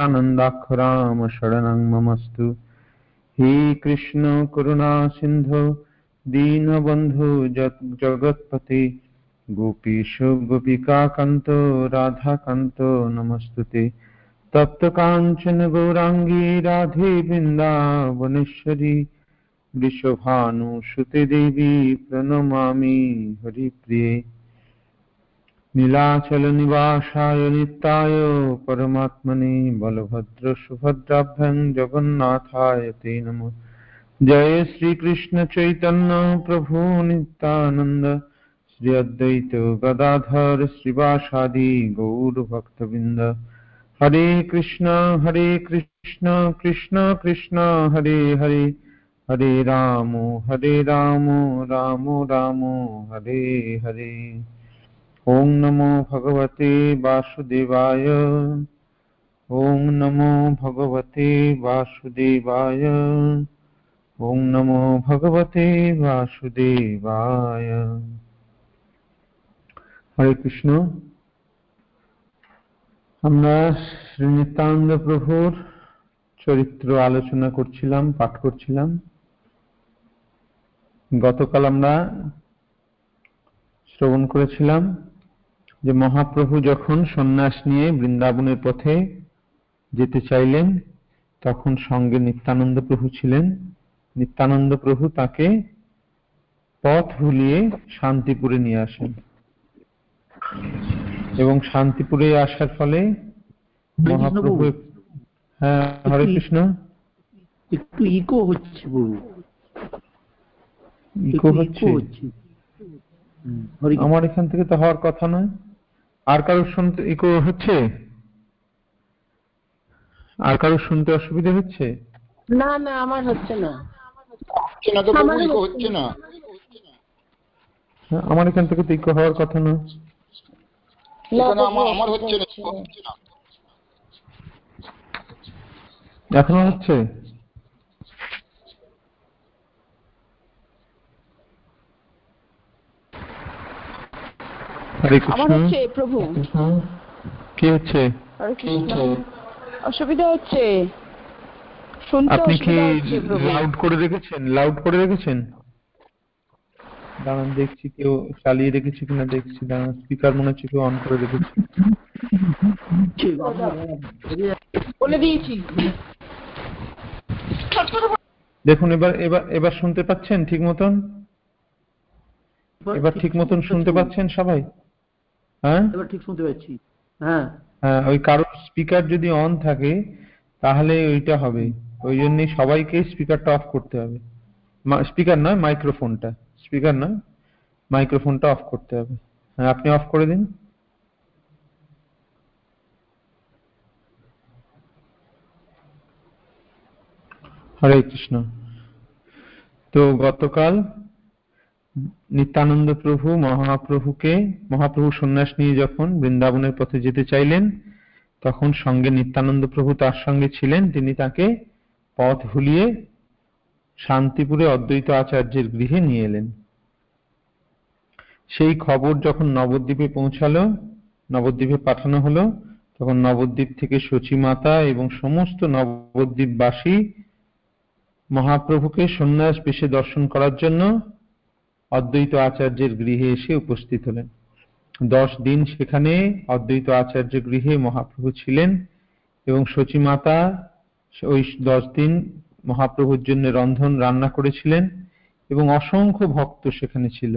नित्यानन्दाखराम शरणं ममस्तु। हे कृष्ण, करुणा सिन्धो, दीनबन्धु जगत्पते। गोपीश गोपिकान्त राधाकान्त नमस्तु ते तप्तकाञ्चन गौराङ्गी राधे वृन्दावनेश्वरी। वृषभानुसुते देवी, प्रणमामि हरिप्रिये। नीलाचलनिवासाय नित्याय परमात्मने बलभद्रसुभद्राभ्यां जगन्नाथाय ते नमः। जय श्रीकृष्ण चैतन्य प्रभु नित्यानन्द। श्री अद्वैत गदाधर श्रीवासादि गौरभक्तवृन्द हरे कृष्ण हरे कृष्ण कृष्ण कृष्ण, हरे हरे। हरे राम हरे राम राम राम, हरे हरे। ॐ नमो भगवते वासुदेवाय ॐ नमो भगवते वासुदेवाय ॐ नमो भगवते वासुदेवाय হরে কৃষ্ণ আমরা শ্রী নিত্যানন্দ প্রভুর চরিত্র আলোচনা করছিলাম পাঠ করছিলাম গতকাল আমরা শ্রবণ করেছিলাম যে মহাপ্রভু যখন সন্ন্যাস নিয়ে বৃন্দাবনের পথে যেতে চাইলেন তখন সঙ্গে নিত্যানন্দ প্রভু ছিলেন। নিত্যানন্দ প্রভু তাকে পথ ভুলিয়ে শান্তিপুরে নিয়ে আসেন। এবং শান্তিপুরে আসার ফলে মহাপ্রভু হ্যাঁ হরে কৃষ্ণ। একটু ইকো হচ্ছে ইকো হচ্ছে? আমার এখান থেকে তো হওয়ার কথা নয়। আর কারোর শুনতে ইকো হচ্ছে? আর কারোর শুনতে অসুবিধা হচ্ছে? না না আমার হচ্ছে না। হচ্ছে না হ্যাঁ, আমার এখান থেকে তো ইকো হওয়ার কথা না। আমার হচ্ছে না। এখনও হচ্ছে? হরে কৃষ্ণ। প্রভু। কি হচ্ছে? অসুবিধা হচ্ছে? আপনি কি লাউড করে রেখেছেন? লাউড করে রেখেছেন? দাঁড়ান দেখছি কেউ চালিয়ে রেখেছে কিনা দেখছি দাঁড়ান স্পিকার মনে হচ্ছে কেউ অন করে রেখেছে বলে দিয়েছি। দেখুন এবার এবার এবার শুনতে পাচ্ছেন ঠিক মতন? এবার ঠিক মতন শুনতে পাচ্ছেন সবাই? হ্যাঁ? এবার ঠিক শুনতে পাচ্ছি। হ্যাঁ। হ্যাঁ ওই কারোর স্পিকার যদি অন থাকে তাহলে ওইটা হবে। ওই জন্যই সবাইকে স্পিকারটা অফ করতে হবে। স্পিকার নয় মাইক্রোফোনটা স্পিকার নয় মাইক্রোফোনটা অফ করতে হবে। হ্যাঁ আপনি অফ করে দিন। হরে কৃষ্ণ। তো গতকাল নিত্যানন্দ প্রভু, মহাপ্রভুকে, মহাপ্রভু সন্ন্যাস নিয়ে যখন বৃন্দাবনের পথে যেতে চাইলেন, তখন সঙ্গে নিত্যানন্দ প্রভু তার সঙ্গে ছিলেন। তিনি তাকে পথ ভুলিয়ে শান্তিপুরে অদ্বৈত আচার্যের গৃহে নিয়ে এলেন। সেই খবর যখন নবদ্বীপে পৌঁছালো, নবদ্বীপে পাঠানো হলো, তখন নবদ্বীপ থেকে সচিমাতা এবং সমস্ত নবদ্বীপবাসী মহাপ্রভুকে সন্ন্যাস বেশে দর্শন করার জন্য অদ্বৈত আচার্যের গৃহে এসে উপস্থিত হলেন। দশ দিন সেখানে অদ্বৈত আচার্য গৃহে মহাপ্রভু ছিলেন এবং সচিমাতা ওই দশ দিন মহাপ্রভুর জন্য রন্ধন রান্না করেছিলেন এবং অসংখ্য ভক্ত সেখানে ছিল।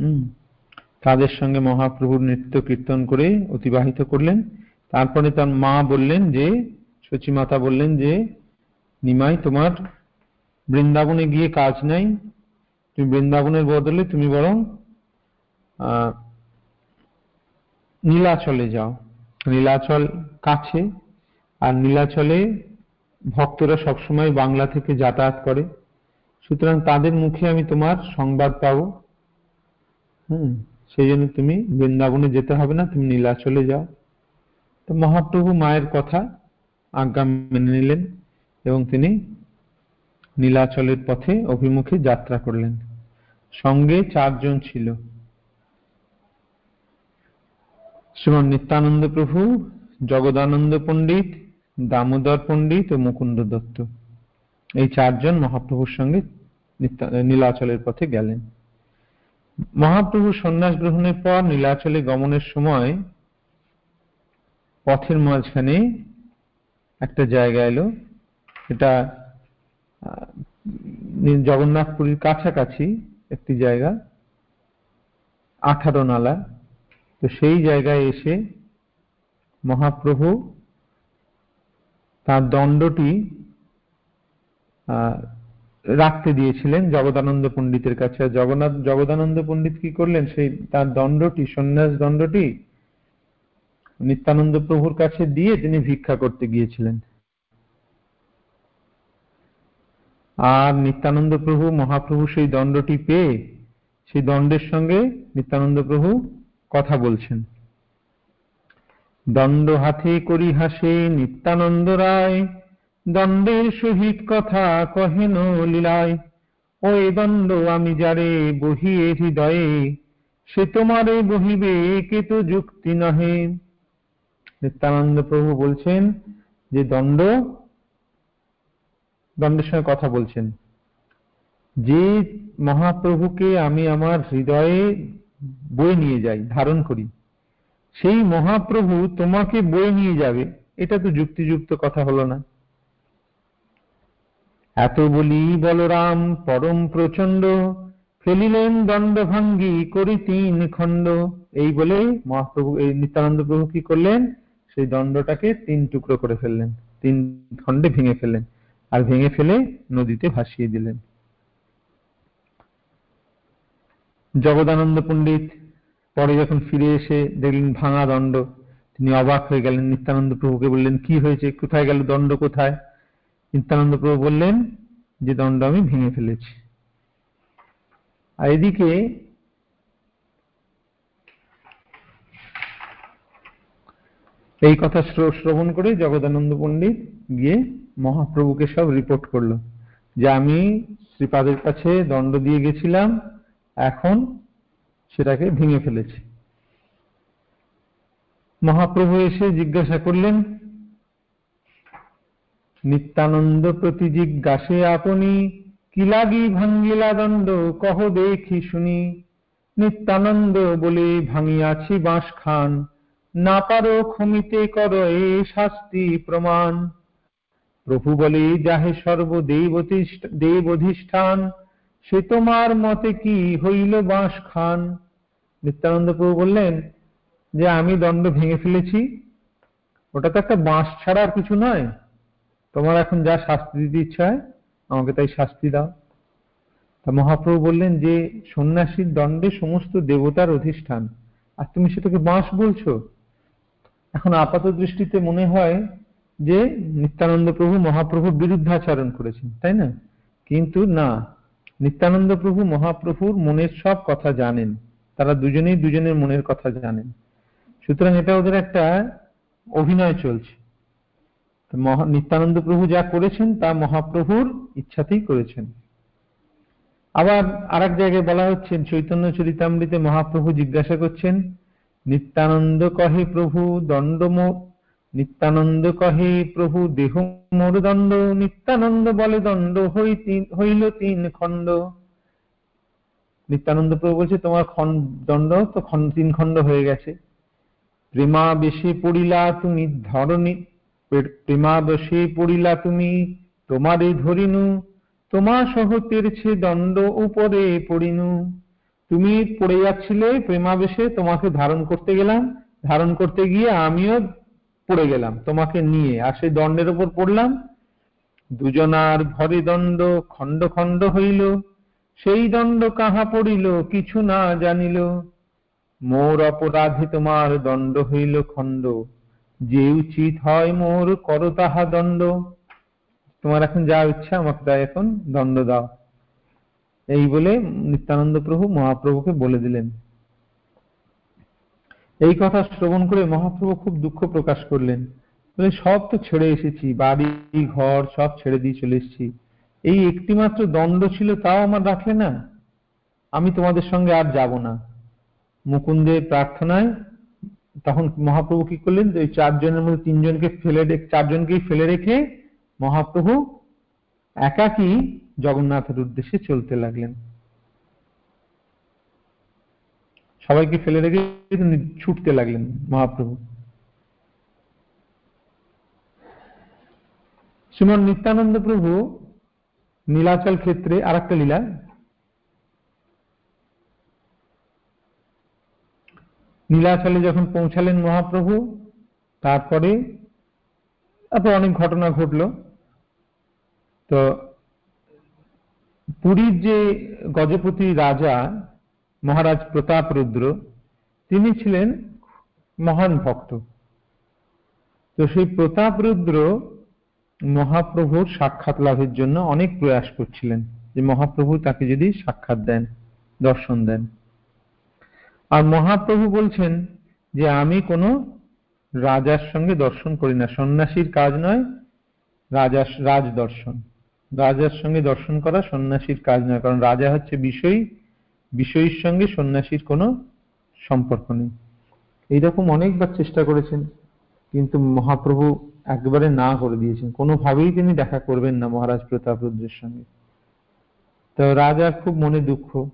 হম। তাদের সঙ্গে মহাপ্রভুর নৃত্য কীর্তন করে অতিবাহিত করলেন। তারপরে তার মা বললেন যে সচিমাতা বললেন যে, নিমাই তোমার বৃন্দাবনে গিয়ে কাজ নাই তুমি বৃন্দাবনের বদলে তুমি বরং নীলাচলে যাও। নীলাচল কাছে, আর নীলাচলে ভক্তরা সবসময় বাংলা থেকে যাতায়াত করে। সুতরাং তাদের মুখে আমি তোমার সংবাদ পাবো। হুম সেই জন্য তুমি বৃন্দাবনে যেতে হবে না, তুমি নীলাচলে যাও। তো মহাপ্রভু মায়ের কথা আজ্ঞা মেনে নিলেন এবং তিনি নীলাচলের পথে অভিমুখে যাত্রা করলেন। সঙ্গে চারজন ছিল। শ্রীমান নিত্যানন্দ প্রভু, জগদানন্দ পণ্ডিত, দামোদর পণ্ডিত ও মুকুন্দ দত্ত। এই চারজন মহাপ্রভুর সঙ্গে নীলাচলের পথে গেলেন। মহাপ্রভু সন্ন্যাস গ্রহণের পর নীলাচলে গমনের সময় পথের মাঝখানে একটা জায়গা এলো। এটা জগন্নাথপুরীর কাছাকাছি। একটি জায়গা, আঠারো নালা। তো সেই জায়গায় এসে মহাপ্রভু তার দণ্ডটি রাখতে দিয়েছিলেন জগদানন্দ পণ্ডিতের কাছে। জগন্নাথ, জগদানন্দ পণ্ডিত কি করলেন? সেই তার দণ্ডটি, সন্ন্যাস দণ্ডটি নিত্যানন্দ প্রভুর কাছে দিয়ে তিনি ভিক্ষা করতে গিয়েছিলেন। আর নিত্যানন্দ প্রভু, মহাপ্রভু সেই দণ্ডটি পেয়ে সেই দণ্ডের সঙ্গে নিত্যানন্দ প্রভু কথা বলছেন। দণ্ড হাতে করি হাসে নিত্যানন্দ রায়, দণ্ডের সহিত কথা কহেন লীলায়। ও এ দণ্ড আমি যারে বহিয়ে হৃদয়ে, সে তোমারে বহিবে কে তো যুক্তি নহে। নিত্যানন্দ প্রভু বলছেন যে দণ্ড দণ্ডের সঙ্গে কথা বলছেন। যে মহাপ্রভুকে আমি আমার হৃদয়ে বয়ে নিয়ে যাই, ধারণ করি, সেই মহাপ্রভু তোমাকে বয়ে নিয়ে যাবে, এটা তো যুক্তিযুক্ত কথা হলো না। এত বলি বলরাম, পরম প্রচণ্ড ফেলিলেন দণ্ড ভাঙ্গি করি তিন খণ্ড। এই বলে মহাপ্রভু, এই নিত্যানন্দ প্রভু কি করলেন? সেই দণ্ডটাকে তিন টুকরো করে ফেললেন, তিন খণ্ডে ভেঙে ফেললেন। আর ভেঙে ফেলে নদীতে ভাসিয়ে দিলেন। জগদানন্দ পণ্ডিত পরে যখন ফিরে এসে দেখলেন ভাঙা দণ্ড, তিনি অবাক হয়ে গেলেন। নিত্যানন্দ প্রভুকে বললেন, কি হয়েছে? কোথায় গেল দণ্ড? কোথায়? নিত্যানন্দ প্রভু বললেন, যে দণ্ড আমি ভেঙে ফেলেছি। আর এদিকে এই কথা শ্র- শ্রবণ করে জগদানন্দ পণ্ডিত গিয়ে মহাপ্রভুকে সব রিপোর্ট করল। যে আমি শ্রীপাদের কাছে দণ্ড দিয়ে গেছিলাম, এখন সেটাকে ভেঙে ফেলেছি। মহাপ্রভু এসে জিজ্ঞাসা করলেন, নিত্যানন্দ প্রতি জিজ্ঞাসে আপনি, কি লাগি ভাঙ্গিলা দণ্ড, কহ দেখি শুনি। নিত্যানন্দ বলে, ভাঙিয়াছি বাঁশ খান না পারো ক্ষমিতে কর এ শাস্তি প্রমাণ। প্রভু বলে, যাহে অধিষ্ঠান সে তোমার মতে কি হইল বাঁশ খান? নিত্যানন্দ প্রভু বললেন, যে আমি দণ্ড ভেঙে ফেলেছি, ওটা তো একটা বাঁশ ছাড়া আর কিছু নয়। তোমার এখন যা শাস্তি দিতে ইচ্ছা হয়, আমাকে তাই শাস্তি দাও। তা মহাপ্রভু বললেন যে, সন্ন্যাসীর দণ্ডে সমস্ত দেবতার অধিষ্ঠান, আর তুমি সেটাকে বাঁশ বলছো? এখন আপাত দৃষ্টিতে মনে হয় যে নিত্যানন্দ প্রভু মহাপ্রভুর বিরুদ্ধাচরণ করেছেন, তাই না? কিন্তু না, নিত্যানন্দ প্রভু মহাপ্রভুর মনের সব কথা জানেন। তারা দুজনেই দুজনের মনের কথা জানেন। সুতরাং এটা ওদের একটা অভিনয় চলছে। নিত্যানন্দ প্রভু যা করেছেন, তা মহাপ্রভুর ইচ্ছাতেই করেছেন। আবার আরেক জায়গায় বলা হচ্ছে, চৈতন্য চরিতামৃতে মহাপ্রভু জিজ্ঞাসা করছেন নিত্যানন্দ কহে প্রভু দণ্ড মোর নিত্যানন্দ কহে প্রভু দেহ মোর দণ্ড, নিত্যানন্দ বলে দণ্ড হই হইল তিন খণ্ড। নিত্যানন্দ প্রভু বলছে, তোমার দণ্ড, তো তিন খণ্ড হয়ে গেছে। প্রেমাবেশে পড়িলা তুমি ধরণী প্রেমাবেশে পড়িলা তুমি তোমারে ধরিনু, তোমার সহ তেরছে দণ্ড উপরে পড়িনু। তুমি পড়ে যাচ্ছিলে প্রেমাবেশে, তোমাকে ধারণ করতে গেলাম, ধারণ করতে গিয়ে আমিও পড়ে গেলাম, তোমাকে নিয়ে। আর সেই দণ্ডের উপর পড়লাম। দুজনার ভরে দণ্ড খণ্ড খণ্ড হইল। সেই দণ্ড কাহা পড়িল, কিছু না জানিল। মোর অপরাধে তোমার দণ্ড হইল খণ্ড। যে উচিত হয় মোর, কর তাহা দণ্ড। তোমার এখন যা ইচ্ছা, আমাকে তাই এখন দণ্ড দাও। এই বলে নিত্যানন্দ প্রভু মহাপ্রভুকে বলে দিলেন। এই কথা শ্রবণ করে মহাপ্রভু খুব দুঃখ প্রকাশ করলেন। বলে সব তো ছেড়ে এসেছি, বাড়ি, ঘর, সব ছেড়ে দিয়ে চলে এসেছি। এই একটি মাত্র দণ্ড ছিল, তাও আমার রাখলে না? আমি তোমাদের সঙ্গে আর যাব না। মুকুন্দের প্রার্থনায় তখন মহাপ্রভু কি করলেন ওই চারজনের মধ্যে তিনজনকে ফেলে চারজনকেই ফেলে রেখে মহাপ্রভু একাকী জগন্নাথের উদ্দেশ্যে চলতে লাগলেন। সবাইকে ফেলে রেখে ছুটতে লাগলেন মহাপ্রভু। শ্রীমন নিত্যানন্দ প্রভু নীলাচল ক্ষেত্রে আর একটা লীলা। নীলাচলে যখন পৌঁছালেন মহাপ্রভু, তারপরে তারপর অনেক ঘটনা ঘটলো। তো পুরীর যে গজপতি রাজা মহারাজ প্রতাপ রুদ্র, তিনি ছিলেন মহান ভক্ত। তো সেই প্রতাপ রুদ্র মহাপ্রভুর সাক্ষাৎ লাভের জন্য অনেক প্রয়াস করছিলেন যে মহাপ্রভু তাকে যদি সাক্ষাৎ দেন, দর্শন দেন। আর মহাপ্রভু বলছেন যে আমি কোনো রাজার সঙ্গে দর্শন করি না, সন্ন্যাসীর কাজ নয় রাজা রাজ দর্শন। রাজার সঙ্গে দর্শন করা সন্ন্যাসীর কাজ নয়, কারণ রাজা হচ্ছে বিষয়, বিষয়ীর সঙ্গে সন্ন্যাসীর কোনো সম্পর্ক নেই। এইরকম অনেকবার চেষ্টা করেছেন, কিন্তু মহাপ্রভু একবারে না করে দিয়েছেন। কোনোভাবেই তিনি দেখা করবেন না মহারাজ প্রতাপ রুদ্রের সঙ্গে। তো রাজার খুব মনে দুঃখ।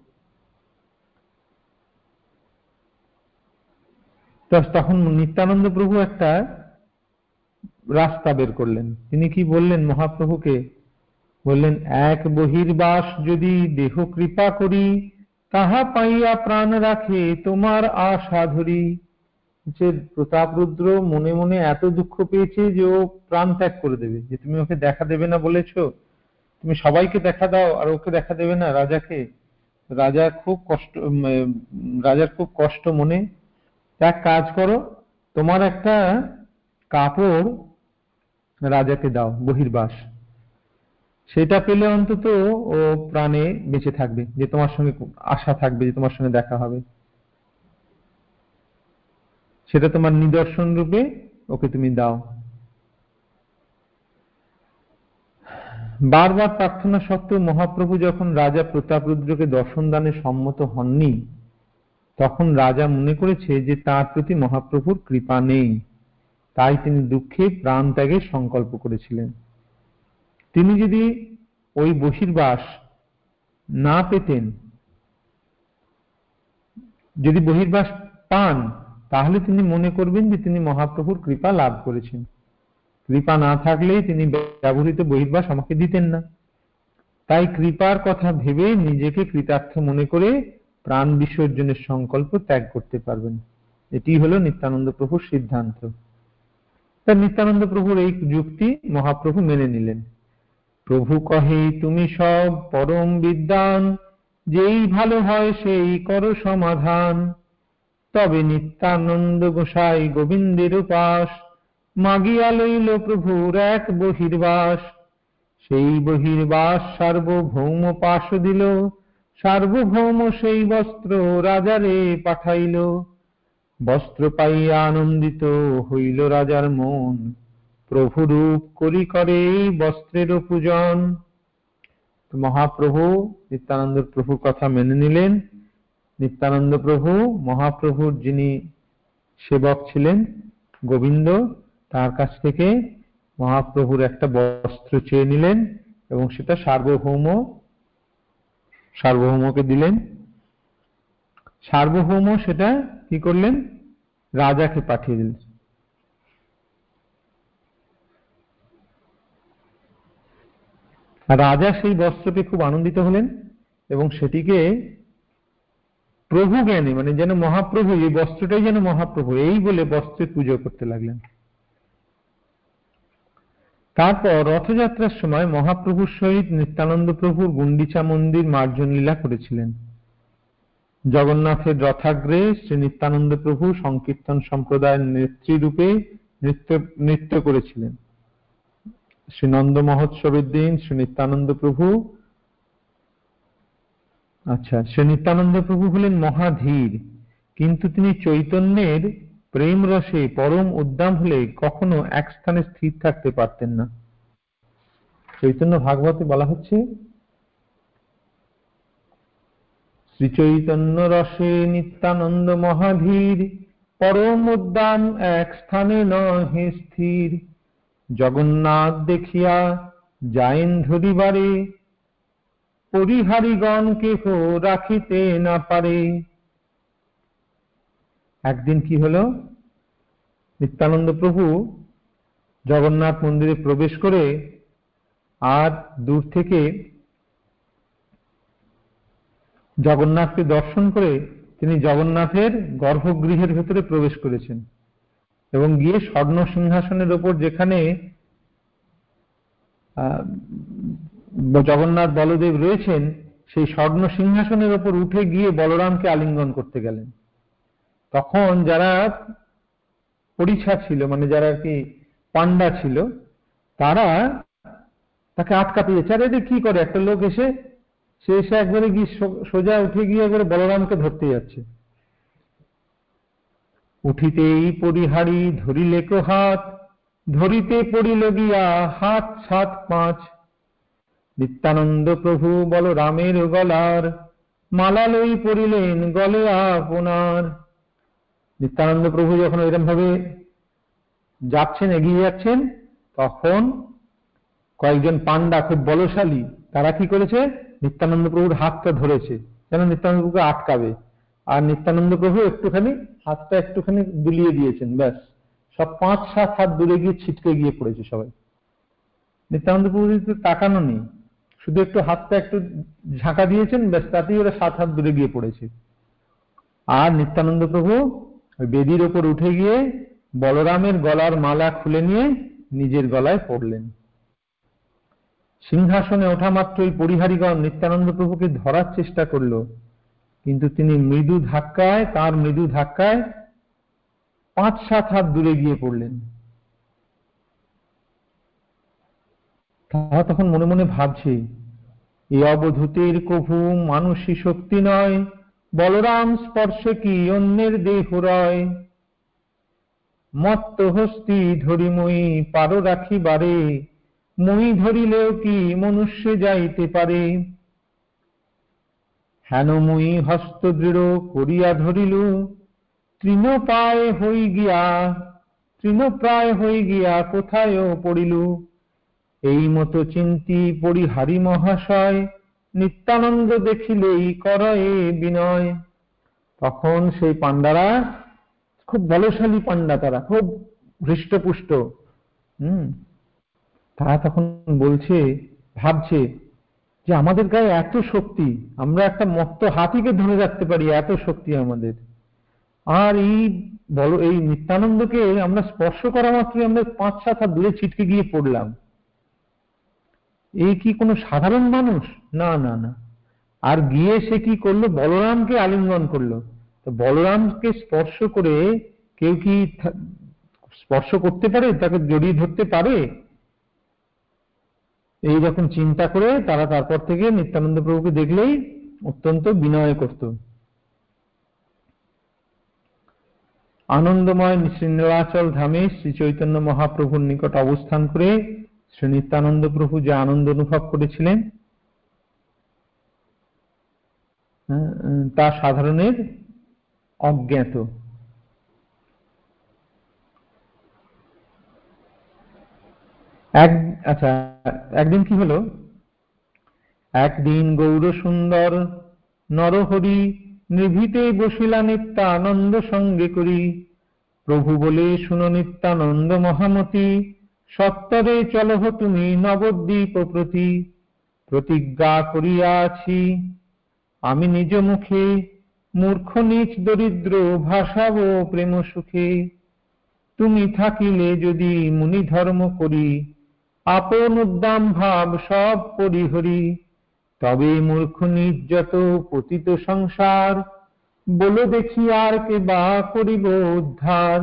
তখন নিত্যানন্দ প্রভু একটা রাস্তা বের করলেন। তিনি কি বললেন মহাপ্রভুকে বললেন, এক বহির্বাস যদি দেহ কৃপা করি, তাহা পাইয়া প্রাণ রাখে তোমার আশা ধরি। যে প্রতাপ রুদ্র মনে মনে এত দুঃখ পেয়েছে যে ও প্রাণ ত্যাগ করে দেবে, যে তুমি ওকে দেখা দেবে না বলেছ। তুমি সবাইকে দেখা দাও আর ওকে দেখা দেবে না রাজাকে। রাজার খুব কষ্ট রাজার খুব কষ্ট মনে, এক কাজ করো, তোমার একটা কাপড় রাজাকে দাও, বহির্বাস। সেটা পেলে অন্তত ও প্রাণে বেঁচে থাকবে, যে তোমার সঙ্গে আশা থাকবে, যে তোমার সঙ্গে দেখা হবে। সেটা তোমার নিদর্শন রূপে ওকে তুমি দাও। বারবার প্রার্থনা সত্ত্বেও মহাপ্রভু যখন রাজা প্রতাপরুদ্রকে দর্শন দানে সম্মত হননি, তখন রাজা মনে করেছে যে তার প্রতি মহাপ্রভুর কৃপা নেই। তাই তিনি দুঃখে প্রাণ ত্যাগের সংকল্প করেছিলেন। তিনি যদি ওই বহির্বাস না পেতেন, যদি বহির্বাস পান, তাহলে তিনি মনে করবেন যে তিনি মহাপ্রভুর কৃপা লাভ করেছেন। কৃপা না থাকলেই তিনি ব্যবহৃত বহির্বাস আমাকে দিতেন না। তাই কৃপার কথা ভেবে নিজেকে কৃতার্থ মনে করে প্রাণ বিসর্জনের সংকল্প ত্যাগ করতে পারবেন। এটি হলো নিত্যানন্দ প্রভুর সিদ্ধান্ত। তা নিত্যানন্দ প্রভুর এই যুক্তি মহাপ্রভু মেনে নিলেন। প্রভু কহে, তুমি সব পরম বিদ্যান যেই ভালো হয় সেই করো সমাধান। তবে নিত্যানন্দ গোসাই গোবিন্দের উপাস, মাগিয়া লইল প্রভুর এক বহির্বাস। সেই বহির্বাস সার্বভৌম পাশ দিল, সার্বভৌম সেই বস্ত্র রাজারে পাঠাইল। বস্ত্র পাইয়া আনন্দিত হইল রাজার মন। প্রভু রূপ করি করে বস্ত্রের পূজন। মহাপ্রভু, নিত্যানন্দ প্রভুর কথা মেনে নিলেন। নিত্যানন্দ প্রভু, মহাপ্রভুর যিনি সেবক ছিলেন, গোবিন্দ, তার কাছ থেকে মহাপ্রভুর একটা বস্ত্র চেয়ে নিলেন এবং সেটা সার্বভৌম, সার্বভৌমকে দিলেন। সার্বভৌম সেটা কি করলেন? রাজাকে পাঠিয়ে দিলেন। রাজা সেই বস্ত্রকে খুব আনন্দিত হলেন এবং সেটিকে প্রভু জ্ঞানে মানে যেন মহাপ্রভু, এই বস্ত্রটাই যেন মহাপ্রভু, এই বলে বস্ত্রের পুজো করতে লাগলেন। তারপর রথযাত্রার সময় মহাপ্রভুর সহিত নিত্যানন্দ প্রভুর গুন্ডিচা মন্দির মার্জন লীলা করেছিলেন। জগন্নাথের রথাগ্রে শ্রী নিত্যানন্দ প্রভু সংকীর্তন সম্প্রদায়ের নেত্রীরূপে নৃত্য নৃত্য করেছিলেন। শ্রী নন্দ মহোৎসবের দিন শ্রী নিত্যানন্দ প্রভু। আচ্ছা শ্রী নিত্যানন্দ প্রভু হলেন মহাধীর, কিন্তু তিনি চৈতন্যের প্রেম রসে পরম উদ্দাম হলে কখনো এক স্থানে স্থির থাকতে পারতেন না। চৈতন্য ভাগবতে বলা হচ্ছে শ্রী চৈতন্য রসে নিত্যানন্দ মহাধীর, পরম উদ্যান এক স্থানে নহে স্থির। জগন্নাথ দেখিয়া যায়েন ধরিবারে পরিহারিগণ কেহ রাখিতে না পারে। একদিন কি হলো? নিত্যানন্দ প্রভু জগন্নাথ মন্দিরে প্রবেশ করে আর দূর থেকে জগন্নাথকে দর্শন করে তিনি জগন্নাথের গর্ভগৃহের ভেতরে প্রবেশ করেছেন। এবং গিয়ে স্বর্ণ সিংহাসনের ওপর যেখানে জগন্নাথ বলদেব রয়েছেন, সেই স্বর্ণ সিংহাসনের ওপর উঠে গিয়ে বলরামকে আলিঙ্গন করতে গেলেন। তখন যারা পরিছা ছিল মানে যারা আর কি পান্ডা ছিল, তারা তাকে আটকাতে যাচ্ছে আর এটা কি করে? একটা লোক এসে, সে এসে একবারে গিয়ে সোজা উঠে গিয়ে একবারে বলরামকে ধরতে যাচ্ছে। উঠিতেই পরিহারি ধরিলে হাত, ধরিতে পড়িল গিয়া হাত সাত পাঁচ। নিত্যানন্দ প্রভু বল রামের গলার, মালা লই পড়িলেন গলে আপনার। নিত্যানন্দ প্রভু যখন এরকম ভাবে যাচ্ছেন, এগিয়ে যাচ্ছেন, তখন কয়েকজন পান্ডা খুব বলশালী, তারা কি করেছে? নিত্যানন্দ প্রভুর হাতটা ধরেছে। যেন নিত্যানন্দ প্রভুকে আটকাবে। আর নিত্যানন্দ প্রভু একটুখানি হাতটা একটুখানি দুলিয়ে দিয়েছেন, ব্যাস। সব পাঁচ, সাত হাত দূরে গিয়ে ছিটকে গিয়ে পড়েছে সবাই। নিত্যানন্দ প্রভু তাকানো নেই, শুধু একটু হাতটা একটু ঝাঁকা দিয়েছেন, ব্যাস তাতেই ওরা সাত হাত দূরে গিয়ে পড়েছে। আর নিত্যানন্দ প্রভু ওই বেদির ওপর উঠে গিয়ে বলরামের গলার মালা খুলে নিয়ে নিজের গলায় পড়লেন। সিংহাসনে ওঠা মাত্রই পরিহারীগণ নিত্যানন্দ প্রভুকে ধরার চেষ্টা করল। কিন্তু তিনি মৃদু ধাক্কায়, তার মৃদু ধাক্কায় পাঁচ, সাত হাত দূরে গিয়ে পড়লেন। তারা তখন মনে মনে ভাবছে, এ অবধূতের কভু মানসী শক্তি নয়, বলরাম স্পর্শে কি অন্যের দেহ রয়? মত্ত হস্তি ধরি মই পারো রাখিবারে, মই ধরিলেও কি মনুষ্য যাইতে পারে? হেন মই হস্ত দৃঢ় করিয়া ধরিল? তৃণ পায় হই গিয়া তৃণ প্রায় হই গিয়া কোথায় পড়িল? এই মতো চিন্তি পরিহারি মহাশয় নিত্যানন্দ দেখিলেই করয়ে বিনয়। তখন সেই পান্ডারা খুব বলশালী পান্ডা তারা, খুব হৃষ্টপুষ্ট, হম, তারা তখন বলছে, ভাবছে যে আমাদের গায়ে এত শক্তি, আমরা একটা মত্ত হাতিকে ধরে রাখতে পারি এত শক্তি আমাদের। আর এই বলো, এই নিত্যানন্দকে আমরা স্পর্শ করা মাত্রই আমরা পাঁচ সাত হাত দূরে ছিটকে গিয়ে পড়লাম। এই কি কোনো সাধারণ মানুষ? না না না। আর গিয়ে সে কি করল? বলরামকে আলিঙ্গন করল। তো বলরামকে স্পর্শ করে কেউ কি স্পর্শ করতে পারে? তাকে জড়িয়ে ধরতে পারে? এই রকম চিন্তা করে তারা তারপর থেকে নিত্যানন্দ প্রভুকে দেখলেই অত্যন্ত বিনয় করত। আনন্দময় শ্রী নীলাচল ধামে শ্রী চৈতন্য মহাপ্রভুর নিকট অবস্থান করে শ্রী নিত্যানন্দ প্রভু যে আনন্দ অনুভব করেছিলেন তা সাধারণের অজ্ঞাত। এক আচ্ছা একদিন কি হলো? একদিন গৌর সুন্দর নরহরি নিভিতে বসিলা নিত্যানন্দ সঙ্গে করি। প্রভু বলে, শুনো নিত্যানন্দ মহামতি, সত্তরে চলহ তুমি নবদ্বীপ প্রতি। প্রতিজ্ঞা করিয়াছি, আমি নিজ মুখে মূর্খ নিচ দরিদ্র, ভাষাব প্রেম সুখে তুমি থাকিলে যদি মুনি ধর্ম করি আপন উদ্দাম ভাব সব পরিহরি। তবে মূর্খ নির্যত পতিত সংসার, বলো দেখি আর কে বা করিব উদ্ধার।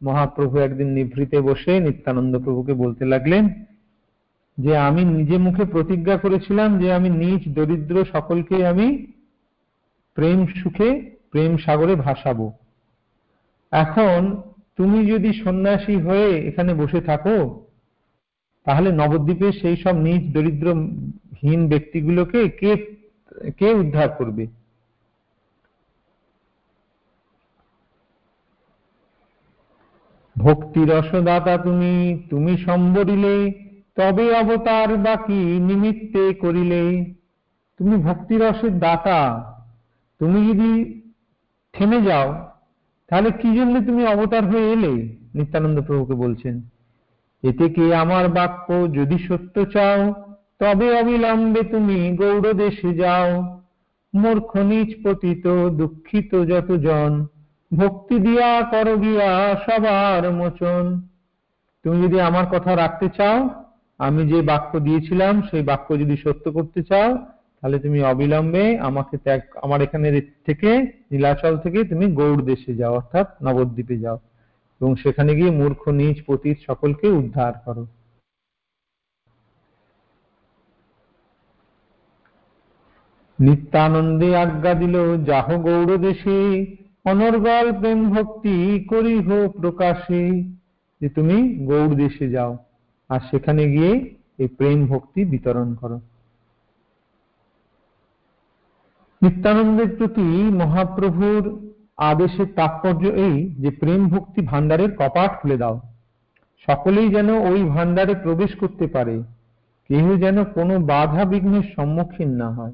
মহাপ্রভু একদিন নিভৃতে বসে নিত্যানন্দ প্রভুকে বলতে লাগলেন, যে আমি নিজে মুখে প্রতিজ্ঞা করেছিলাম যে আমি নিজ দরিদ্র সকলকে আমি প্রেম সুখে, প্রেম সাগরে ভাসাবো। এখন তুমি যদি সন্ন্যাসী হয়ে এখানে বসে থাকো, তাহলে নবদ্বীপে সেই সব নিজ দরিদ্রহীন ব্যক্তিগুলোকে কে কে উদ্ধার করবে? ভক্তি রসদাতা তুমি তুমি সম্বরিলে, তবে অবতার বাকি নিমিত্তে করিলে। তুমি ভক্তি রসের দাতা, তুমি যদি থেমে যাও তাহলে কি জন্য তুমি অবতার হয়ে এলে? নিত্যানন্দ প্রভুকে বলছেন, এতে কি আমার বাক্য যদি সত্য চাও, তবে অবিলম্বে তুমি গৌড় দেশে যাও। মূর্খ, নিজ পতিত, দুঃখিত যত জন ভক্তি দিয়া কর গিয়া সবার মোচন। তুমি যদি আমার কথা রাখতে চাও, আমি যে বাক্য দিয়েছিলাম, সেই বাক্য যদি সত্য করতে চাও তাহলে তুমি অবিলম্বে আমাকে ত্যাগ, আমার এখানে থেকে, নীলাচল থেকে তুমি গৌড় দেশে যাও, অর্থাৎ নবদ্বীপে যাও। এবং সেখানে গিয়ে মূর্খ নিজ পতীত সকলকে উদ্ধার করো। নিত্যানন্দে আজ্ঞা দিল, যাহ গৌড় দেশে, অনর্গল প্রেম ভক্তি করিহ প্রকাশে, যে তুমি গৌড় দেশে যাও। আর সেখানে গিয়ে এই প্রেম ভক্তি বিতরণ করো। নিত্যানন্দের প্রতি মহাপ্রভুর আদেশের তাৎপর্য এই যে প্রেম ভক্তি ভান্ডারের কপাট খুলে দাও। সকলেই যেন ওই ভান্ডারে প্রবেশ করতে পারে। কেউ যেন কোনো বাধা বিঘ্নের সম্মুখীন না হয়।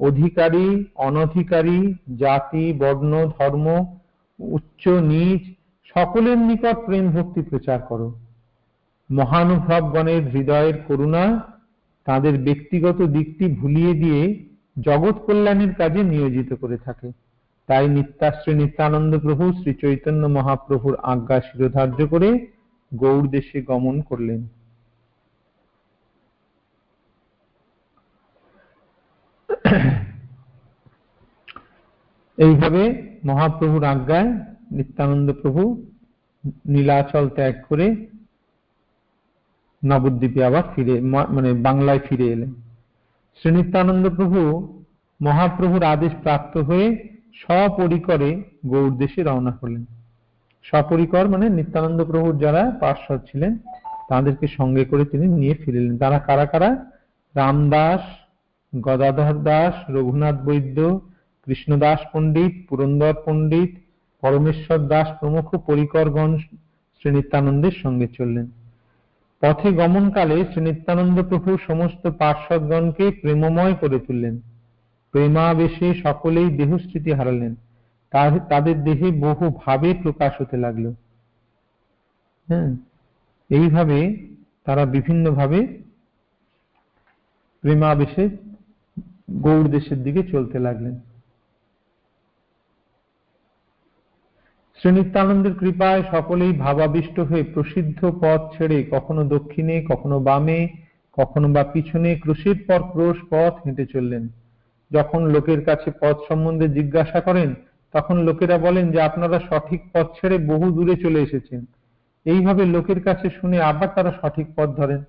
অধিকারী, অনধিকারী, জাতি, বর্ণ, ধর্ম, উচ্চ, নিচ, সকলের নিকট প্রেম ভক্তি প্রচার করো। মহানুভবগণের হৃদয়ের করুণা তাদের ব্যক্তিগত দিকটি ভুলিয়ে দিয়ে জগৎ কল্যাণের কাজে নিয়োজিত করে থাকে। তাই নিত্যাশ্রী নিত্যানন্দ প্রভু শ্রী চৈতন্য মহাপ্রভুর আজ্ঞা শিরোধার্য করে গৌর দেশে গমন করলেন। এইভাবে মহাপ্রভুর আজ্ঞায় নিত্যানন্দ প্রভু নীলাচল ত্যাগ করে নবদ্বীপে আবার ফিরে মানে বাংলায় ফিরে এলেন। শ্রী নিত্যানন্দ প্রভু মহাপ্রভুর আদেশ প্রাপ্ত হয়ে সপরিকরে গৌড় দেশে রওনা হলেন। সপরিকর মানে নিত্যানন্দ প্রভুর যারা পার্শ্বদ ছিলেন, তাদেরকে সঙ্গে করে তিনি নিয়ে ফিরলেন। তারা কারা কারা? রামদাস, গদাধর দাস, রঘুনাথ বৈদ্য, কৃষ্ণদাস পণ্ডিত, পুরন্দর পণ্ডিত, পরমেশ্বর দাস প্রমুখ পরিকরগণ শ্রী নিত্যানন্দের সঙ্গে চললেন। পথে গমনকালে শ্রী নিত্যানন্দ প্রভু সমস্ত পার্শ্বদগণকে প্রেমময় করে তুললেন। প্রেমাবেশে সকলেই দেহস্থিতি হারালেন। তাদের দেহে বহু ভাবে প্রকাশ হতে লাগল। হ্যাঁ এইভাবে তারা বিভিন্ন ভাবে প্রেমাবেশে গৌড় দেশের দিকে চলতে লাগলেন। শ্রী নিত্যানন্দের কৃপায় সকলেই ভাবাবিষ্ট হয়ে প্রসিদ্ধ পথ ছেড়ে কখনো দক্ষিণে, কখনো বামে, কখনো বা পিছনে ক্রোশের পর ক্রোশ পথ হেঁটে চললেন। যখন লোকের কাছে পথ সম্বন্ধে জিজ্ঞাসা করেন, তখন লোকেরা বলেন যে, আপনারা সঠিক পথ ছেড়ে বহু দূরে চলে এসেছেন। এইভাবে লোকের কাছে শুনে আবার তারা সঠিক পথ ধরেন।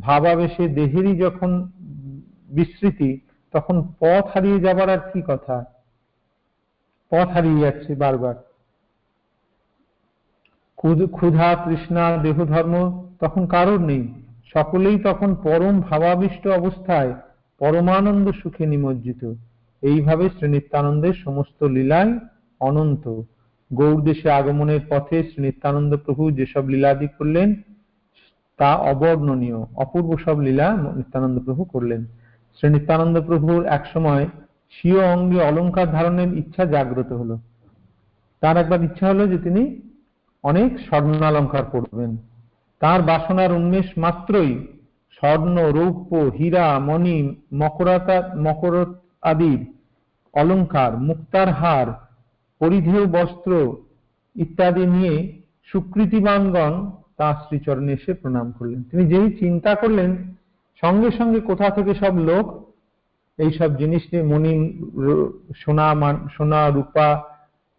ভাবাবেশে দেহেরই যখন বিস্মৃতি তখন পথ হারিয়ে যাবার আর কি কথা? পথ হারিয়ে যাচ্ছে বারবার। ক্ষুধা তৃষ্ণা দেহ ধর্ম তখন কারোর নেই। সকলেই তখন পরম ভাবাবিষ্ট অবস্থায় পরমানন্দ সুখে নিমজ্জিত। এইভাবে শ্রী নিত্যানন্দের সমস্ত লীলায় অনন্ত। গৌর দেশে আগমনের পথে শ্রী নিত্যানন্দ প্রভু যেসব লীলাদি করলেন, তা অবর্ণনীয়। অপূর্ব সব লীলা নিত্যানন্দ প্রভু করলেন। শ্রী নিত্যানন্দ প্রভুর এক সময় স্বীয় অঙ্গে অলঙ্কার ধারণের ইচ্ছা জাগ্রত হলো। তার একবার ইচ্ছা হলো যে তিনি অনেক স্বর্ণালঙ্কার করবেন। তার বাসনার উন্মেষ মাত্রই স্বর্ণ, রৌপ্য, হীরা, মণি, মকরাতা মকর আদি অলঙ্কার, মুক্তার হার, পরিধেয় বস্ত্র ইত্যাদি নিয়ে সুকৃতিবানগণ তাঁর শ্রীচরণে এসে প্রণাম করলেন। তিনি যেই চিন্তা করলেন, সঙ্গে সঙ্গে কোথা থেকে সব লোক এইসব জিনিস নিয়ে মণি সোনা সোনা, রূপা,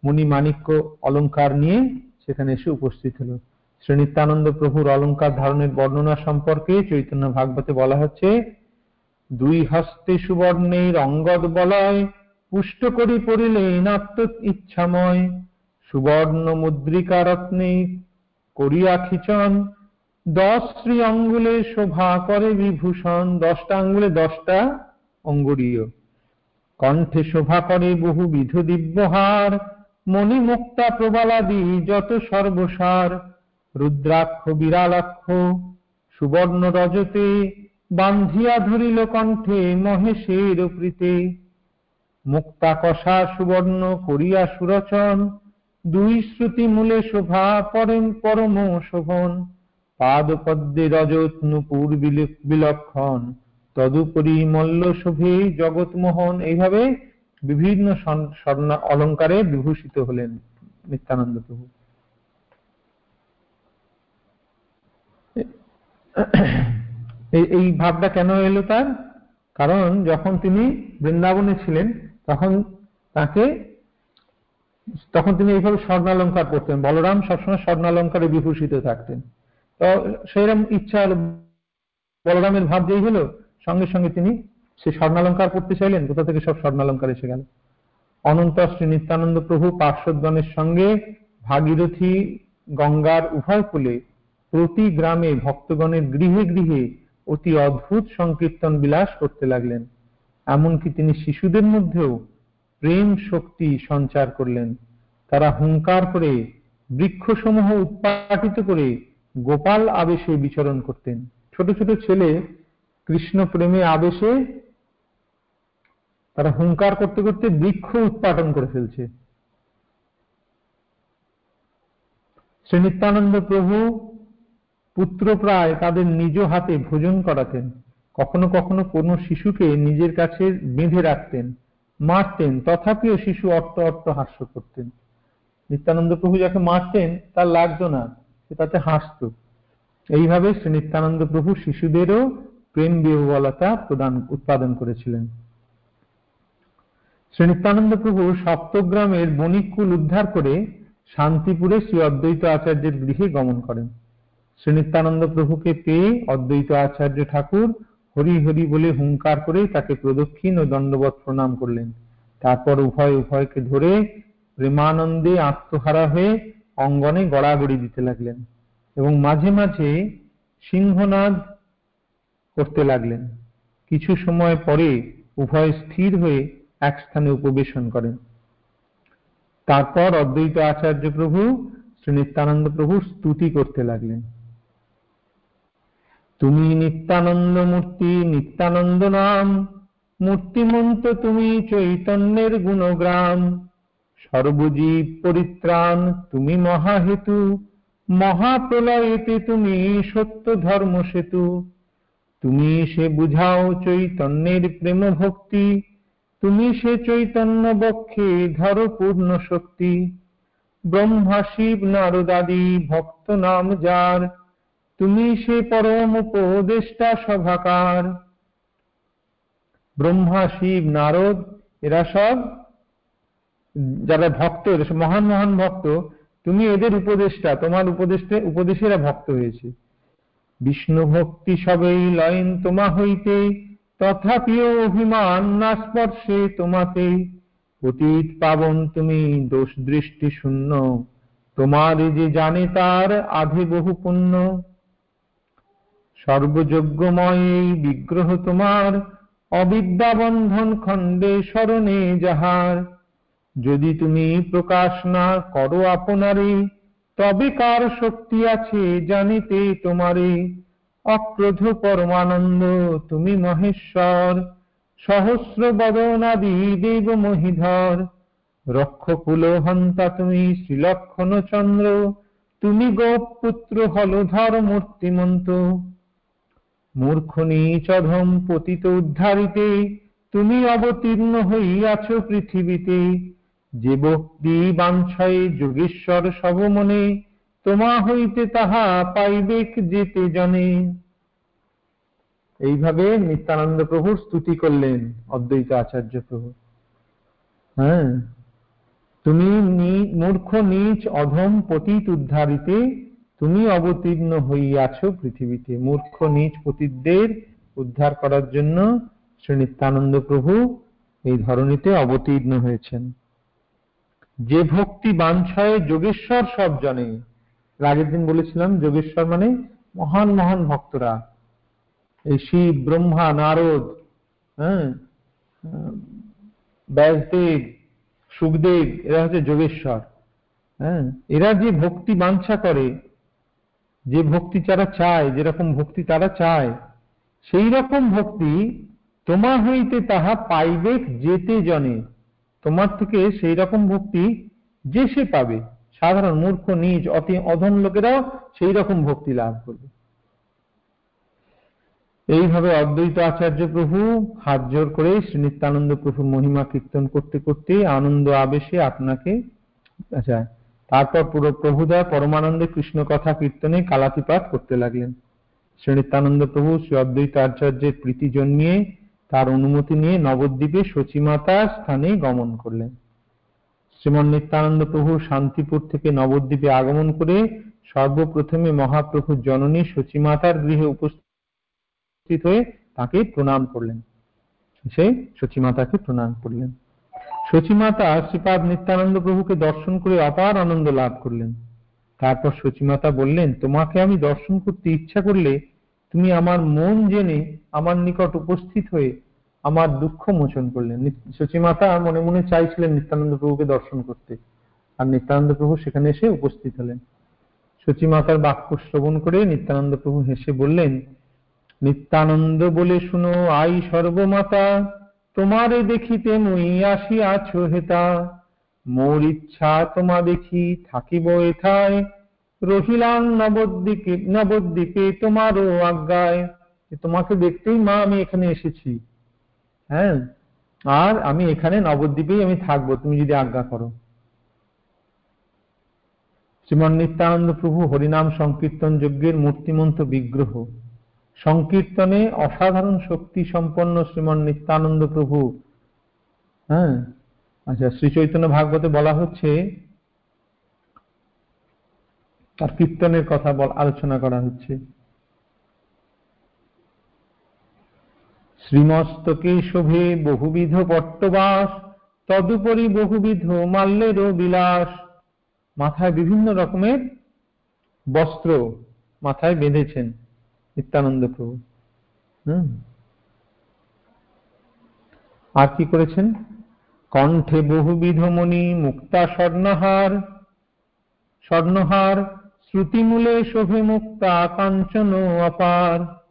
মণি মাণিক্য অলঙ্কার নিয়ে সেখানে এসে উপস্থিত হলো। শ্রী নিত্যানন্দ প্রভুর অলঙ্কার ধারণের বর্ণনা সম্পর্কে চৈতন্য ভাগবতে বলা হচ্ছে, দুই হস্তে সুবর্ণের অঙ্গদ বলয়, পুষ্ট করি পড়িলেন আত্ম ইচ্ছাময়, সুবর্ণ মুদ্রিকা রত্নে করিয়া খিচন, দশ শ্রী অঙ্গুলে শোভা করে বিভূষণ, দশটা আঙ্গুলে দশটা অঙ্গুরীয়। কণ্ঠে শোভা করে বহুবিধ দিব্যহার মণিমুক্তা প্রবালাদি যত সর্বসার, রুদ্রাক্ষ বিরালাক্ষ সুবর্ণ রজতে বান্ধিয়া ধরিল কণ্ঠে মহেশের প্রীতে। মুক্তা কষা সুবর্ণ করিয়া সুরচন, দুই শ্রুতি মূলে শোভা পরম পরম শোভন। পাদ পদ্মে রজত নুপুর বিল- বিলক্ষণ, তদুপরি মল্ল শোভে জগৎমোহন। এইভাবে বিভিন্ন স্বর্ণ- অলঙ্কারে বিভূষিত হলেন নিত্যানন্দ প্রভু। এই ভাবটা কেন এলো তার? কারণ যখন তিনি বৃন্দাবনে ছিলেন, তখন তাকে, তখন তিনি এইভাবে স্বর্ণালঙ্কার পড়তেন বলরাম সবসময় স্বর্ণালঙ্কারে বিভূষিত থাকতেন। তো সেইরকম ইচ্ছা বলরামের ভাব যেই হলো, সঙ্গে সঙ্গে তিনি সে স্বর্ণালঙ্কার পড়তে চাইলেন? কোথা থেকে সব স্বর্ণালঙ্কার এসে গেল? অনন্ত শ্রী নিত্যানন্দ প্রভু পার্শ্বদগণের সঙ্গে ভাগীরথী গঙ্গার উভয় কূলে প্রতি গ্রামে ভক্তগণের গৃহে গৃহে অতি অদ্ভুত সংকীর্তন বিলাস করতে লাগলেন। এমনকি তিনি শিশুদের মধ্যেও প্রেম শক্তি সঞ্চার করলেন। তারা হুঙ্কার করে বৃক্ষসমূহ উৎপাটিত করে গোপাল আবেশে বিচরণ করতেন। ছোট ছোট ছেলে কৃষ্ণ প্রেমে আবেশে তারা হুঙ্কার করতে করতে বৃক্ষ উৎপাটন করে ফেলছে। শ্রী নিত্যানন্দ প্রভু পুত্র প্রায় তাদের নিজ হাতে ভোজন করাতেন। কখনো কখনো কোনো শিশুকে নিজের কাছে বেঁধে রাখতেন, মারতেন, তথাপিও শিশু অট্ট অট্ট হাস্য করতেন। নিত্যানন্দ প্রভু যাকে মারতেন, তার লাগতো না, সে তাতে হাসত। এইভাবে শ্রী নিত্যানন্দ প্রভু শিশুদেরও প্রেম বিহবলতা প্রদান, উৎপাদন করেছিলেন। শ্রী নিত্যানন্দ প্রভু সপ্তগ্রামের বণিককুল উদ্ধার করে শান্তিপুরে শ্রী অদ্বৈত আচার্যের গৃহে গমন করেন। শ্রী নিত্যানন্দ প্রভুকে পেয়ে অদ্বৈত আচার্য ঠাকুর হরি হরি বলে হুঙ্কার করে তাকে প্রদক্ষিণ ও দণ্ডবত প্রণাম করলেন। তারপর উভয় উভয়কে ধরে প্রেমানন্দে আত্মহারা হয়ে অঙ্গনে গড়াগড়ি দিতে লাগলেন এবং মাঝে মাঝে সিংহনাদ করতে লাগলেন। কিছু সময় পরে উভয় স্থির হয়ে এক স্থানে উপবেশন করেন। তারপর অদ্বৈত আচার্য প্রভু শ্রী নিত্যানন্দ প্রভু স্তুতি করতে লাগলেন। তুমি নিত্যানন্দ মূর্তি, নিত্যানন্দ নাম, মূর্তিমন্ত তুমি চৈতন্যের গুণগ্রাম। সর্বজীব পরিত্রাণ তুমি মহাহেতু, মহাপ্রলয়েতে তুমি সত্য ধর্ম সেতু তুমি সে বুঝাও চৈতন্যের প্রেম ভক্তি তুমি সে চৈতন্য বক্ষে ধরো পূর্ণ শক্তি। ব্রহ্মা, শিব নারদাদি ভক্ত নাম যার। তুমি সে পরম উপদেষ্টা সভাকার। ব্রহ্মা, শিব, নারদ, এরা সব যারা ভক্ত, এরা মহান মহান ভক্ত, তুমি এদের উপদেষ্টা, তোমার উপদেশে উপদেশেরা ভক্ত হয়েছে। বিষ্ণু ভক্তি সবেই লয়েন তোমা হইতে তথাপিও অভিমান না স্পর্শে তোমাতে অতীত পাবন, তুমি দোষ দৃষ্টি শূন্য। তোমার যে জানে, তার আধে বহু পুণ্য। সর্বযজ্ঞময় এই বিগ্রহ তোমার, অবিদ্যা বন্ধন খণ্ডে স্মরণে যাহার। যদি তুমি প্রকাশ না করো আপনারে, তবে কার শক্তি আছে জানিতে তোমারে? অক্রোধ পরমানন্দ, তুমি মহেশ্বর। সহস্র বদনাদি দেব মহিধর। রক্ষকুল হন্তা তুমি শ্রীলক্ষণ চন্দ্র। তুমি গোপ পুত্র হলধর মূর্তিমন্ত। মূর্খ নিচধম পতিত উদ্ধারিতে, তুমি অবতীর্ণ হইয়াছ পৃথিবীতে। যে ভক্তি বাঞ্ছয়ে যোগেশ্বর সব মনে তোমা হইতে তাহা পাইবেক যেতে জনে এইভাবে নিত্যানন্দ প্রভুর স্তুতি করলেন অদ্বৈত আচার্য প্রভু। হ্যাঁ তুমি মূর্খ, নিচ, অধম, পতিত উদ্ধারিতে তুমি অবতীর্ণ হইয়াছ পৃথিবীতে। মূর্খ, নিচ, পতিতদের উদ্ধার করার জন্য শ্রী নিত্যানন্দ প্রভু এই ধরনীতে অবতীর্ণ হয়েছেন। যে ভক্তি বাঞ্ছায় যোগেশ্বর সব জনে আগের দিন বলেছিলাম, যোগেশ্বর মানে মহান মহান ভক্তরা। এই শিব, ব্রহ্মা, নারদ হ্যাঁ? ব্যাসদেব, সুখদেব, এরা হচ্ছে যোগেশ্বর হ্যাঁ? এরা যে ভক্তি বাঞ্ছা করে, যে ভক্তি যারা চায়, যেরকম ভক্তি তারা চায়, সেই রকম ভক্তি তোমার হইতে তাহা পাইবে যেতে জনে। তোমার থেকে সেই রকম ভক্তি যে সে পাবে। সাধারণ মূর্খ নিজ অতি অধম লোকেরাও সেই রকম ভক্তি লাভ করবে। এইভাবে অদ্বৈত আচার্য প্রভু হাত জোর করে শ্রী নিত্যানন্দ প্রভুর মহিমা কীর্তন করতে করতে আনন্দ আবেশে আপনাকে আচ্ছা তারপর পুরো প্রভুদয় পরমানন্দে কৃষ্ণ কথা কীর্তনে কালাতিপাত করতে লাগলেন। শ্রী নিত্যানন্দ প্রভু শ্রী অদ্বৈত আচার্যের প্রীতি জন্মিয়ে তার অনুমতি নিয়ে নবদ্বীপে সচিমাতা স্থানে গমন করলেন। শ্রীমন নিত্যানন্দ প্রভু শান্তিপুর থেকে নবদ্বীপে আগমন করে সর্বপ্রথমে মহাপ্রভুর জননী সচিমাতার গৃহে উপস্থিত হয়ে তাকে প্রণাম করলেন। সে সচিমাতাকে প্রণাম করলেন। সচিমাতা শ্রীপাদ নিত্যানন্দ প্রভুকে দর্শন করে অপার আনন্দ লাভ করলেন। তারপর সচিমাতা বললেন, তোমাকে আমি দর্শন করতে ইচ্ছা করলে তুমি আমার মন জেনে আমার নিকট উপস্থিত হয়ে আমার দুঃখ মোচন করলেন। সচিমাতা মনে মনে চাইছিলেন নিত্যানন্দ প্রভুকে দর্শন করতে। আর নিত্যানন্দ প্রভু সেখানে এসে উপস্থিত হলেন। সচিমাতার বাক্য শ্রবণ করে নিত্যানন্দ প্রভু হেসে বললেন, নিত্যানন্দ বলে শুনো, আই সর্বমাতা, তোমারে দেখিতে মই আসিয়াছ হেতা। মোর ইচ্ছা তোমা দেখি থাকিব এথায়। রহিলাম নবদ্বীপে নবদ্বীপে তোমারও আজ্ঞায়। তোমাকে দেখতেই মা, আমি এখানে এসেছি। হ্যাঁ? আর আমি এখানে নবদ্বীপেই আমি থাকব, তুমি যদি আজ্ঞা করো। শ্রীমন নিত্যানন্দ প্রভু হরিনাম সংকীর্তন যজ্ঞের মূর্তিমন্ত বিগ্রহ। সংকীর্তনে অসাধারণ শক্তি সম্পন্ন শ্রীমন নিত্যানন্দ প্রভু। হ্যাঁ? আচ্ছা শ্রী চৈতন্য ভাগবতে বলা হচ্ছে, তার কীর্তনের কথা আলোচনা করা হচ্ছে। শ্রীমস্তকে শোভে বহুবিধ পট্টবাস, তদুপরি বহুবিধ মাল্যেরও বিলাস। মাথায় বিভিন্ন রকমের বস্ত্র মাথায় বেঁধেছেন নিত্যানন্দ প্রভু। আর কি করেছেন? কণ্ঠে বহুবিধ মণি, মুক্তা স্বর্ণহার। স্বর্ণহার, শ্রুতিমূলে শোভে মুক্তা কাঞ্চন অপার।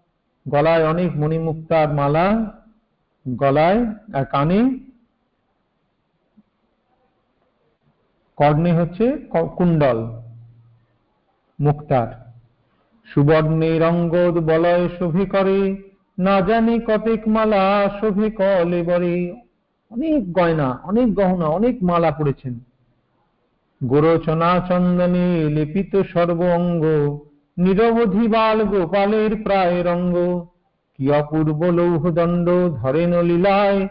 গলায় অনেক মণিমুক্তার মালা, গলায়, আর কানে কর্ণে হচ্ছে কুণ্ডল, মুক্তার। সুবর্ণের অঙ্গদ বলয় শোভে করে, না জানি কতেক মালা শোভে কলে বরে। অনেক গয়না, অনেক গহনা, অনেক মালা পড়েছেন। গোরচনা চন্দনে লিপিত সর্ব অঙ্গ নিরবধি বাল গোপালের প্রায় রঙ্গ কি অপূর্ব লৌহদণ্ড ধরেন লীলায়,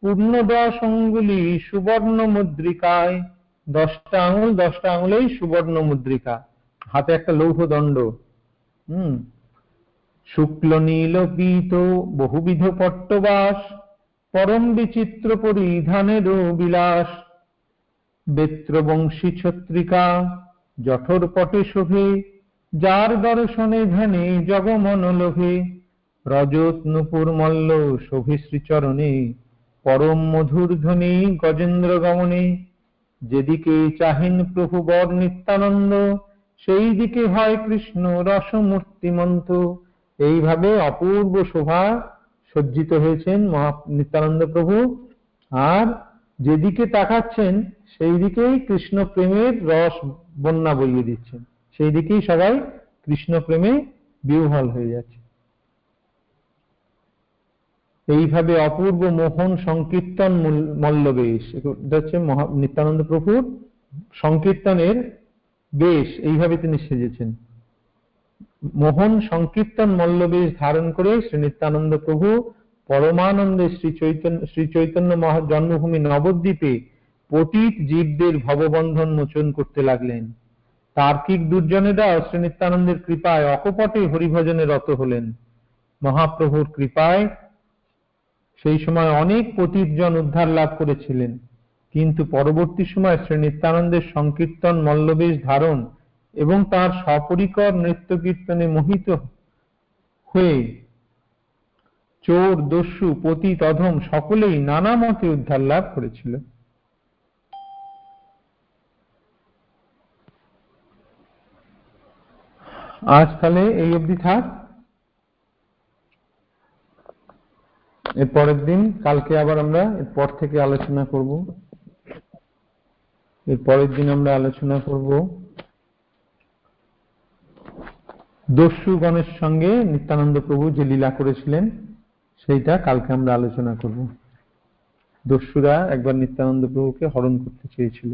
পূর্ণ দশ অঙ্গুলি সুবর্ণ মুদ্রিকায়। দশটা আঙুল, দশটা আঙুলেই সুবর্ণ মুদ্রিকা। হাতে একটা লৌহদণ্ড। হম। শুক্ল নীল পীত, বহুবিধ পট্টবাস, পরম বিচিত্র পরিধানের বিলাস। বেত্রবংশী ছত্রিকা, জঠর পটে শোভে যার দর্শনে ধ্যানে জগমন লোভে রজত নুপুর মল্ল শোভে শ্রীচরণে পরম মধুর ধ্বনি গজেন্দ্র গমনে। যেদিকে চাহেন প্রভু বর নিত্যানন্দ সেই দিকে হয় কৃষ্ণ রসমূর্তিমন্ত এইভাবে অপূর্ব শোভা সজ্জিত হয়েছেন মহা নিত্যানন্দ প্রভু। আর যেদিকে তাকাচ্ছেন সেই দিকেই কৃষ্ণ প্রেমের রস বন্যা বইয়ে দিচ্ছেন। সেই দিকেই সবাই কৃষ্ণ প্রেমে বিহ্বল হয়ে যাচ্ছে। এইভাবে অপূর্ব মোহন সংকীর্তন মল্লবেশ এটা হচ্ছে নিত্যানন্দ প্রভুর সংকীর্তনের বেশ, এইভাবে তিনি সেজেছেন। মোহন সংকীর্তন মল্লবেশ ধারণ করে শ্রী নিত্যানন্দ প্রভু পরমানন্দে শ্রী চৈতন্য শ্রী চৈতন্য মহা জন্মভূমি নবদ্বীপে পতিত জীবদের ভববন্ধন মোচন করতে লাগলেন। তার্কিক দুর্জনেরা শ্রী নিত্যানন্দের কৃপায় অকপটে হরিভজনে রত হলেন। মহাপ্রভুর কৃপায় সেই সময় অনেক পতিতজন উদ্ধার লাভ করেছিলেন। কিন্তু পরবর্তী সময় শ্রী নিত্যানন্দের সংকীর্তন মল্লবেশ ধারণ এবং তার সপরিকর নৃত্য কীর্তনে মোহিত হয়ে চোর, দস্যু পতিত অধম সকলেই নানা মতে উদ্ধার লাভ করেছিল। আজ তাহলে এই অবধি থাক। এর পরের দিন, কালকে আবার আমরা এর পর থেকে আলোচনা করব। এর পরের দিন আমরা আলোচনা করব দস্যুগণের সঙ্গে নিত্যানন্দ প্রভু যে লীলা করেছিলেন, সেইটা কালকে আমরা আলোচনা করব। দস্যুরা একবার নিত্যানন্দ প্রভুকে হরণ করতে চেয়েছিল।